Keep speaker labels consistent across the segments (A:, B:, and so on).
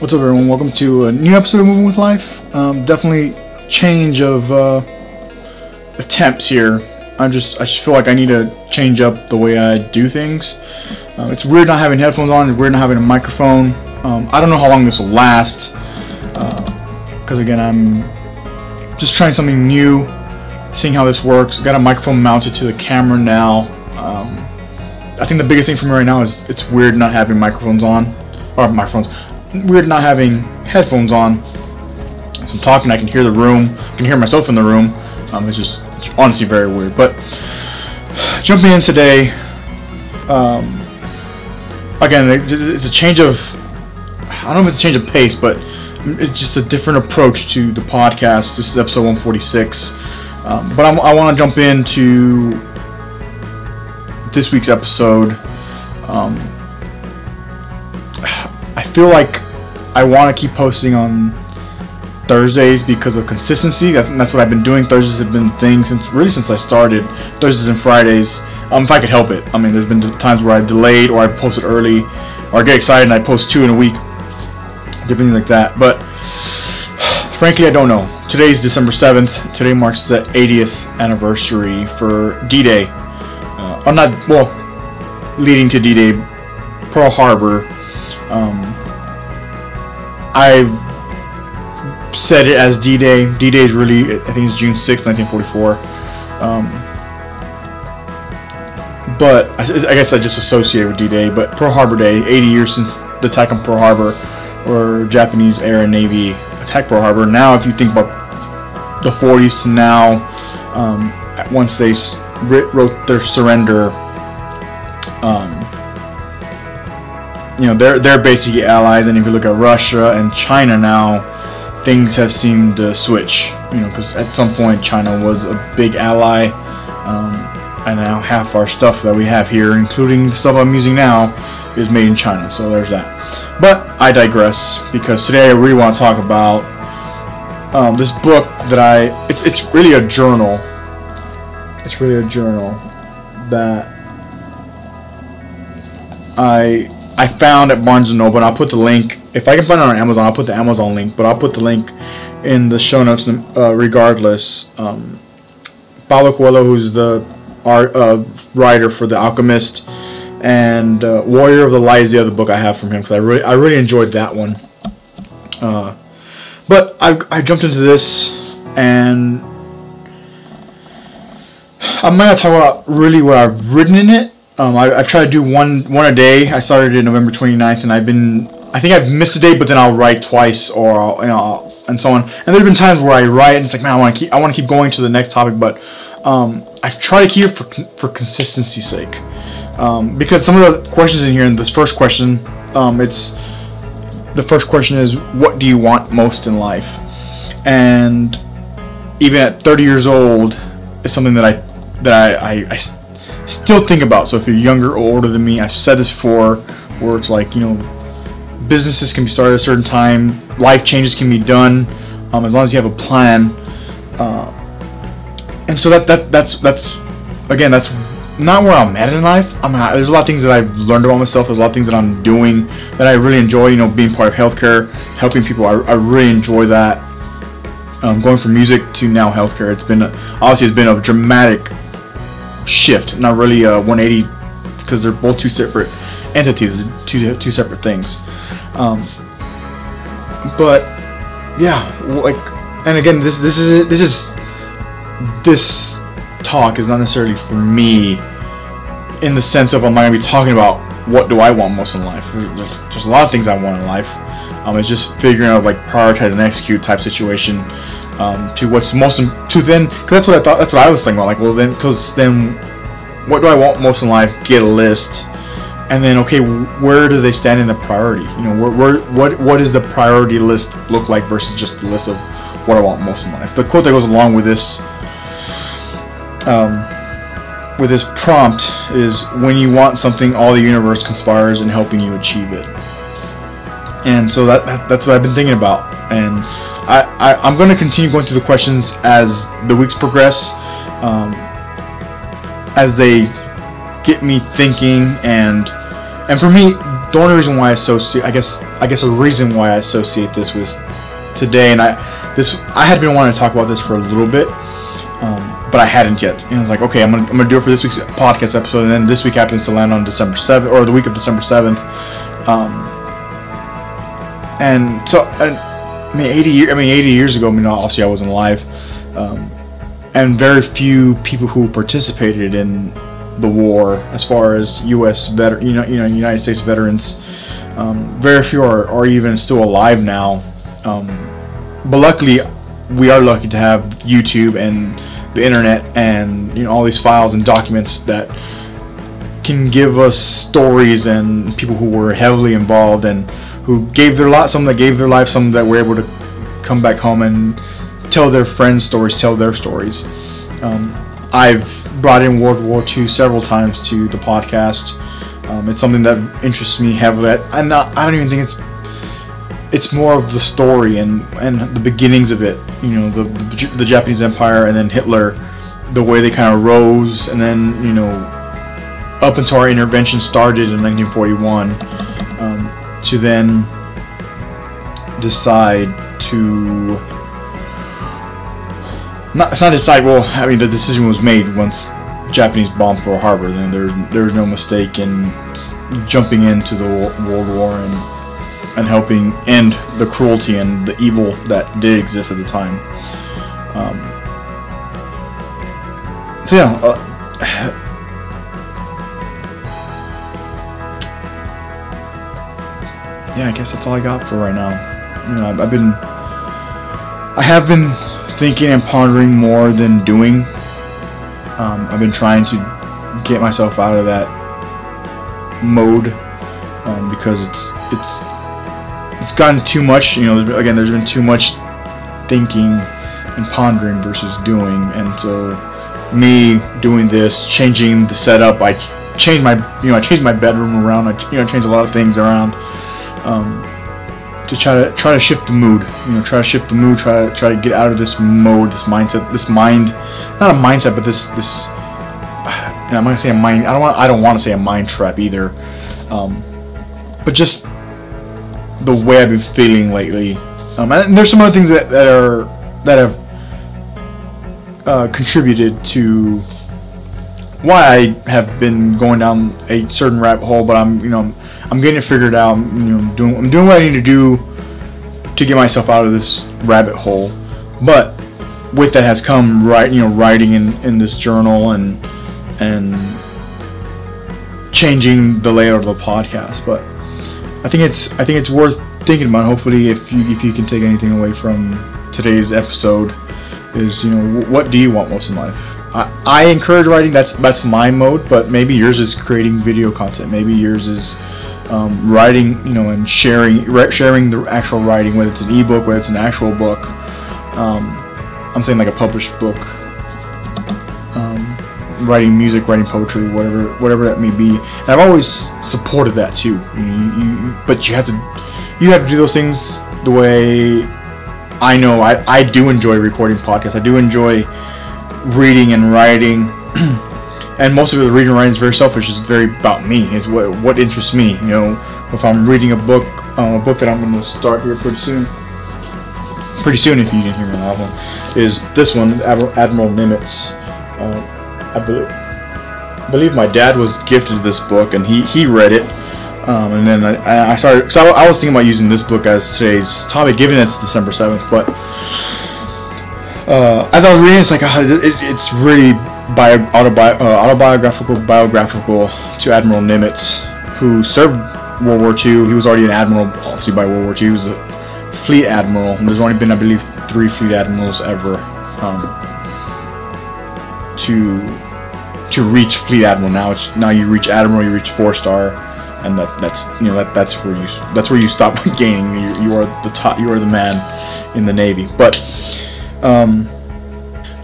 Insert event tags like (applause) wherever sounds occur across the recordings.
A: What's up, everyone? Welcome to a new episode of Moving with Life. Um, definitely change of uh, attempts here. I'm just I just feel like I need to change up the way I do things. Uh, it's weird not having headphones on. It's weird not having a microphone. Um, I don't know how long this will last. Because again, I'm just trying something new, seeing how this works. Got a microphone mounted to the camera now. Um, I think the biggest thing for me right now is it's weird not having microphones on, or microphones. Weird not having headphones on. So I'm talking, I can hear the room. I can hear myself in the room. Um, it's just it's honestly very weird. But jumping in today, um, again, it's a change of. I don't know if it's a change of pace, but it's just a different approach to the podcast. This is episode 146. Um, but I'm, i want to jump into this week's episode. Um, feel like I want to keep posting on Thursdays because of consistency. That's, that's what I've been doing. Thursdays have been things since really since I started. Thursdays and Fridays, um, if I could help it. I mean, there's been times where I've delayed or I posted early, or I get excited and I post two in a week, different things like that. But (sighs) frankly, I don't know. Today's December 7th. Today marks the 80th anniversary for D-Day. Uh, I'm not well, leading to D-Day, Pearl Harbor. Um, I've said it as D-Day. D-Day is really, I think it's June 6, 1944. Um, but I, I, guess I just associate with D-Day. But Pearl Harbor Day, 80 years since the attack on Pearl Harbor, or Japanese Air and Navy attacked Pearl Harbor. Now, if you think about the 40s to now, um, once they wrote their surrender, um, you know they're they're basically allies. And if you look at Russia and China now, things have seemed to switch. You know, because at some point China was a big ally, um, and now half our stuff that we have here, including the stuff I'm using now, is made in China. So there's that. But I digress because today I really want to talk about um, this book that I. It's it's really a journal. It's really a journal that I I found at Barnes and Noble. And I'll put the link if I can find it on Amazon. I'll put the Amazon link, but I'll put the link in the show notes uh, regardless. Um, Paulo Coelho, who's the art uh, writer for The Alchemist, and uh, Warrior of the Light is the other book I have from him because I really I really enjoyed that one. Uh, but I I jumped into this and I'm gonna talk about really what I've written in it. Um, I, have tried to do one one a day. I started in November 29th, and I've been I think I've missed a day, but then I'll write twice or I'll, you know and so on. And there've been times where I write and it's like man I want to keep I want to keep going to the next topic, but um, I've tried to keep it for for consistency's sake um, because some of the questions in here in this first question um, it's the first question is what do you want most in life and even at 30 years old it's something that I that I, I, I still think about. So if you're younger or older than me, I've said this before, where it's like you know, businesses can be started at a certain time, life changes can be done, um, as long as you have a plan. Uh, and so that that that's that's again that's not where I'm at in life. I'm mean, there's a lot of things that I've learned about myself. There's a lot of things that I'm doing that I really enjoy. You know, being part of healthcare, helping people. I, I really enjoy that. Um, going from music to now healthcare, it's been obviously it's been a dramatic shift, not really a 180, because they're both two separate entities, two two separate things. Um, but yeah, like, and again, this this is this is this talk is not necessarily for me in the sense of I'm not gonna be talking about what do I want most in life. There's, a lot of things I want in life. Um, it's just figuring out like prioritize and execute type situation um, to what's most to then because that's what I thought that's what I was thinking about like well then because then what do I want most in life? Get a list. And then okay where do they stand in the priority? You know where, where what what does the priority list look like versus just the list of what I want most in life? The quote that goes along with this um, with this prompt is when you want something all the universe conspires in helping you achieve it. And so that, that that's what I've been thinking about. And I, I am going to continue going through the questions as the weeks progress, um, as they get me thinking and and for me the only reason why I associate, I guess, I guess a reason why I associate this with today, and I, this, I had been wanting to talk about this for a little bit, um, but I hadn't yet. And I was like, okay, I'm gonna, I'm gonna do it for this week's podcast episode, and then this week happens to land on December seventh, or the week of December seventh. Um, and so, and, I mean, 80 years. I mean, 80 years ago. I mean, obviously, I wasn't alive, um, and very few people who participated in the war, as far as U.S. veteran, you know, you know, United States veterans. Um, very few are, are even still alive now. Um, but luckily, we are lucky to have YouTube and the internet and you know all these files and documents that can give us stories and people who were heavily involved and who gave their life, some that gave their life, some that were able to come back home and tell their friends' stories, tell their stories. Um, I've brought in World War II several times to the podcast. Um, it's something that interests me heavily. I, not, I don't even think it's it's more of the story and and the beginnings of it. You know, the the, the Japanese Empire and then Hitler, the way they kind of rose, and then you know, up until our intervention started in 1941, um, to then decide to not not decide. Well, I mean, the decision was made once Japanese bombed Pearl Harbor. Then there's there's no mistake in jumping into the World War and and helping end the cruelty and the evil that did exist at the time. Um, so yeah. Uh, yeah, I guess that's all I got for right now. You know, I've, I've been, I have been thinking and pondering more than doing. Um, I've been trying to get myself out of that mode um, because it's it's it's gotten too much. You know, again, there's been too much thinking and pondering versus doing, and so me doing this, changing the setup, I changed my you know I changed my bedroom around. I you know changed a lot of things around. Um, to try to try to shift the mood. You know, try to shift the mood. Try to try to get out of this mode, this mindset, this mind, not a mindset, but this this. (sighs) I'm not gonna say a mind. I don't want. I don't want to say a mind trap either. Um, but just the way I've been feeling lately. Um, and there's some other things that, that are that have uh, contributed to why I have been going down a certain rabbit hole, but I'm you know I'm getting it figured out. I'm, you know, doing I'm doing what I need to do to get myself out of this rabbit hole. But with that has come right you know writing in, in this journal and and changing the layout of the podcast. But I think it's I think it's worth thinking about. Hopefully, if you if you can take anything away from today's episode, is you know what do you want most in life? I, I encourage writing. That's that's my mode. But maybe yours is creating video content. Maybe yours is um, writing. You know, and sharing sharing the actual writing, whether it's an ebook, whether it's an actual book. Um, I'm saying like a published book. Um, writing music, writing poetry, whatever whatever that may be. And I've always supported that too. You, you, but you have to you have to do those things the way I know. I, I do enjoy recording podcasts. I do enjoy reading and writing. (clears throat) and most of the reading and writing is very selfish. It's very about me. It's what what interests me. You know, if I'm reading a book, um, a book that I'm going to start here pretty soon. Pretty soon, if you didn't hear me one, is this one, Admiral Nimitz. Uh, I believe, I believe my dad was gifted this book, and he he read it. Um, and then I, I started, because I, I, was thinking about using this book as today's topic, given it's December 7th. But uh, as I was reading, it's like, uh, it, it's really bio, autobi- uh, autobiographical, biographical to Admiral Nimitz, who served World War II. He was already an admiral, obviously, by World War II. He was a fleet admiral. And there's only been, I believe, three fleet admirals ever. Um, to to reach fleet admiral. Now it's now you reach admiral, you reach four star, and that that's you know that that's where you that's where you stop (laughs) gaining. You, you are the top. You are the man in the navy. But um,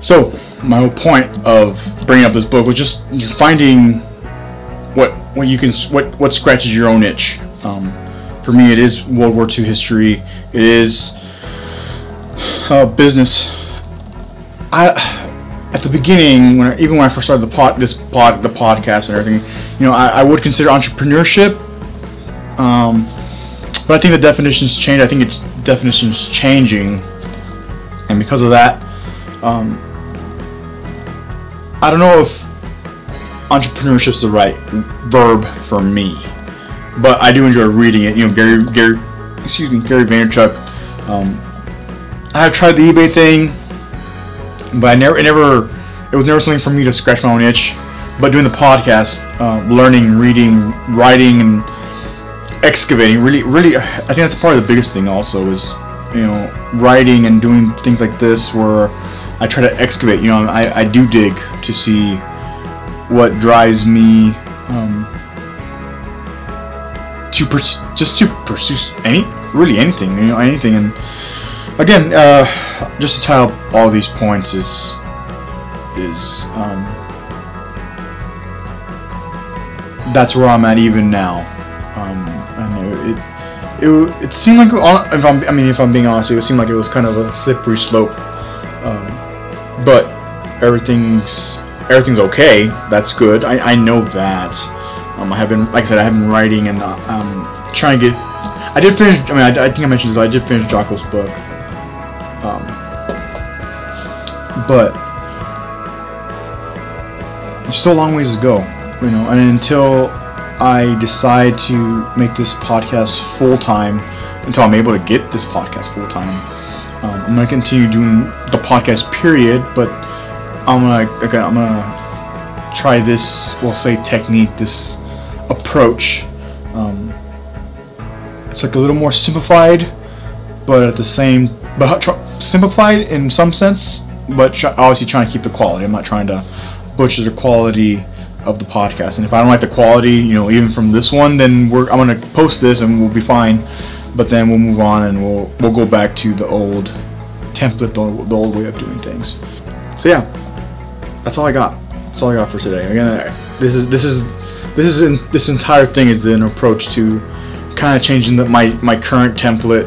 A: so my whole point of bringing up this book was just finding what what you can what what scratches your own itch. Um, for me, it is World War II history. It is uh, business. I at the beginning, when I, even when I first started the pod, this pod, the podcast and everything, you know, I, I would consider entrepreneurship Um, but I think the definitions change. I think it's definitions changing, and because of that, um, I don't know if entrepreneurship is the right verb for me, but I do enjoy reading it. You know, Gary, Gary, excuse me, Gary Vaynerchuk. Um, I have tried the eBay thing, but I never, it never, it was never something for me to scratch my own itch. But doing the podcast, uh, learning, reading, writing, and excavating, really, really, I think that's probably the biggest thing. Also, is you know, writing and doing things like this where I try to excavate. You know, I, I do dig to see what drives me um, to pers- just to pursue any really anything. You know, anything. And again, uh, just to tie up all these points is is um, that's where I'm at even now. Um, it, it seemed like if I'm I mean if I'm being honest, it seemed like it was kind of a slippery slope. Um, but everything's everything's okay. That's good. I, I know that. Um, I have been like I said I have been writing and uh, um, trying to get. I did finish. I mean I, I think I mentioned this. I did finish Jocko's book. Um, but there's still a long ways to go, you know. And until I decide to make this podcast full time, until I'm able to get this podcast full time, um, I'm gonna continue doing the podcast. Period. But I'm gonna okay, I'm gonna try this. We'll say technique, this approach. Um, it's like a little more simplified, but at the same, but tr- simplified in some sense, but tr- obviously trying to keep the quality. I'm not trying to butcher the quality of the podcast. And if I don't like the quality, you know, even from this one, then we're I'm gonna post this and we'll be fine. But then we'll move on and we'll we'll go back to the old template, the, the old way of doing things. So yeah, that's all I got. That's all I got for today. Again, this is this is this is in, this entire thing is an approach to kind of changing the, my my current template,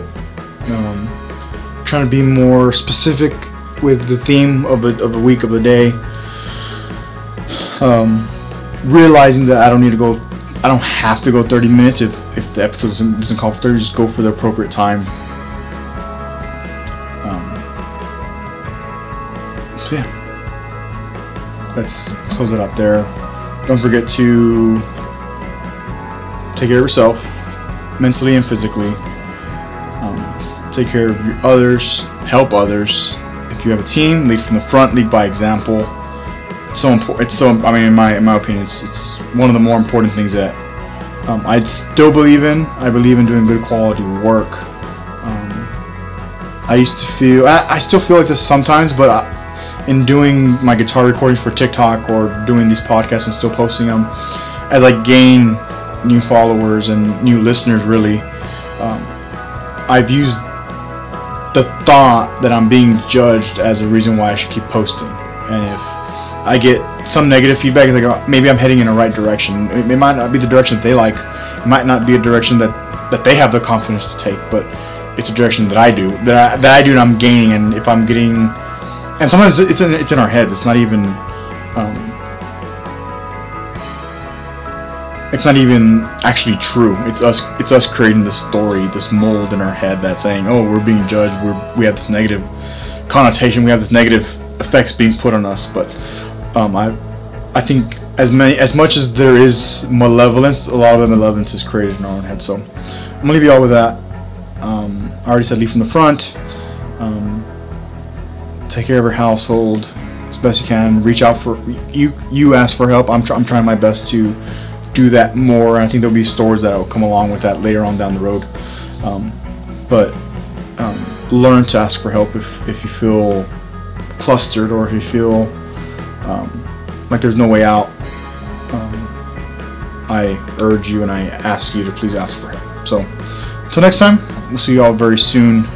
A: um, trying to be more specific with the theme of the of a week of the day. Um, realizing that I don't need to go, I don't have to go 30 minutes if if the episode doesn't, doesn't call for 30. Just go for the appropriate time. Um, so yeah, let's close it up there. Don't forget to take care of yourself, mentally and physically. Um, take care of others, help others. If you have a team, lead from the front, lead by example. So important. It's so. I mean, in my in my opinion, it's it's one of the more important things that um, I still believe in. I believe in doing good quality work. Um, I used to feel. I, I still feel like this sometimes, but I, in doing my guitar recordings for TikTok or doing these podcasts and still posting them, as I gain new followers and new listeners, really, um, I've used the thought that I'm being judged as a reason why I should keep posting. And if I get some negative feedback, it's like oh, maybe I'm heading in the right direction. It, it might not be the direction that they like. It might not be a direction that, that they have the confidence to take, but it's a direction that I do that I, that I do and I'm gaining. And if I'm getting, and sometimes it's in, it's in our heads. It's not even. Um, it's not even actually true. It's us. It's us creating this story, this mold in our head that's saying, "Oh, we're being judged. We're we have this negative connotation. We have this negative effects being put on us." But um, I, I think as many as much as there is malevolence, a lot of the malevolence is created in our own head. So I'm gonna leave you all with that. Um, I already said leave from the front. Um, take care of your household as best you can. Reach out for you. You ask for help. I'm tr- I'm trying my best to do that more. I think there'll be stores that will come along with that later on down the road. Um, but um, learn to ask for help if, if you feel clustered or if you feel um, like there's no way out. Um, I urge you and I ask you to please ask for help. So until next time, we'll see you all very soon.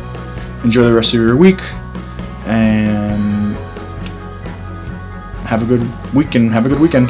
A: Enjoy the rest of your week and have a good week and have a good weekend.